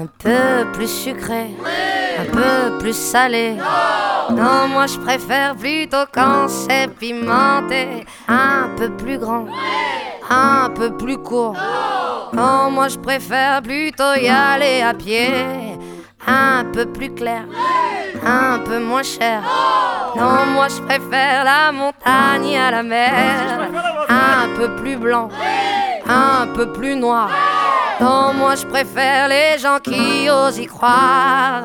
un peu plus sucré, un peu plus salé. Non, moi je préfère plutôt quand c'est pimenté, un peu plus grand, un peu plus court. Non, moi je préfère plutôt y aller à pied, un peu plus clair, un peu moins cher. Non, moi je préfère la montagne à la mer, un peu plus blanc, un peu plus noir. Non, moi je préfère les gens qui osent y croire.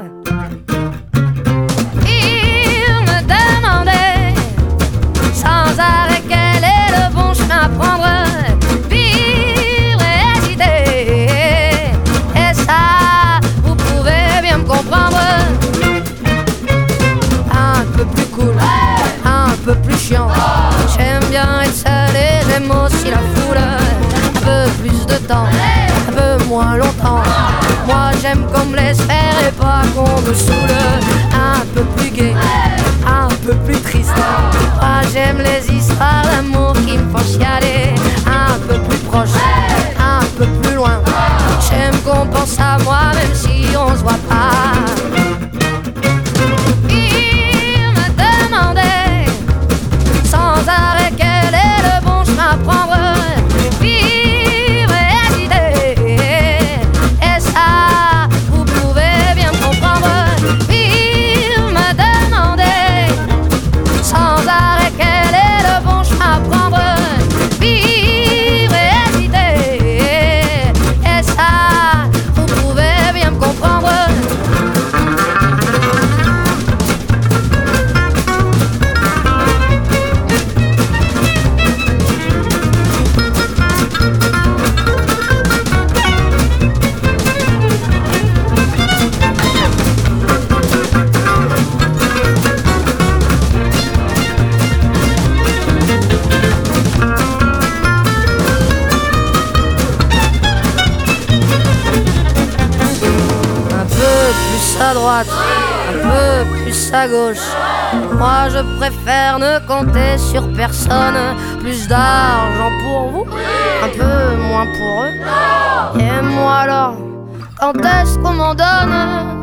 J'aime qu'on me laisse faire et pas qu'on me saoule. Un peu plus gai, un peu plus triste. Moi j'aime les histoires d'amour qui me font chialer. Un peu plus proche, un peu plus loin. J'aime qu'on pense à moi même si on se voit pas. Un peu plus à gauche. Moi je préfère ne compter sur personne. Plus d'argent pour vous, un peu moins pour eux. Et moi alors, quand est-ce qu'on m'en donne?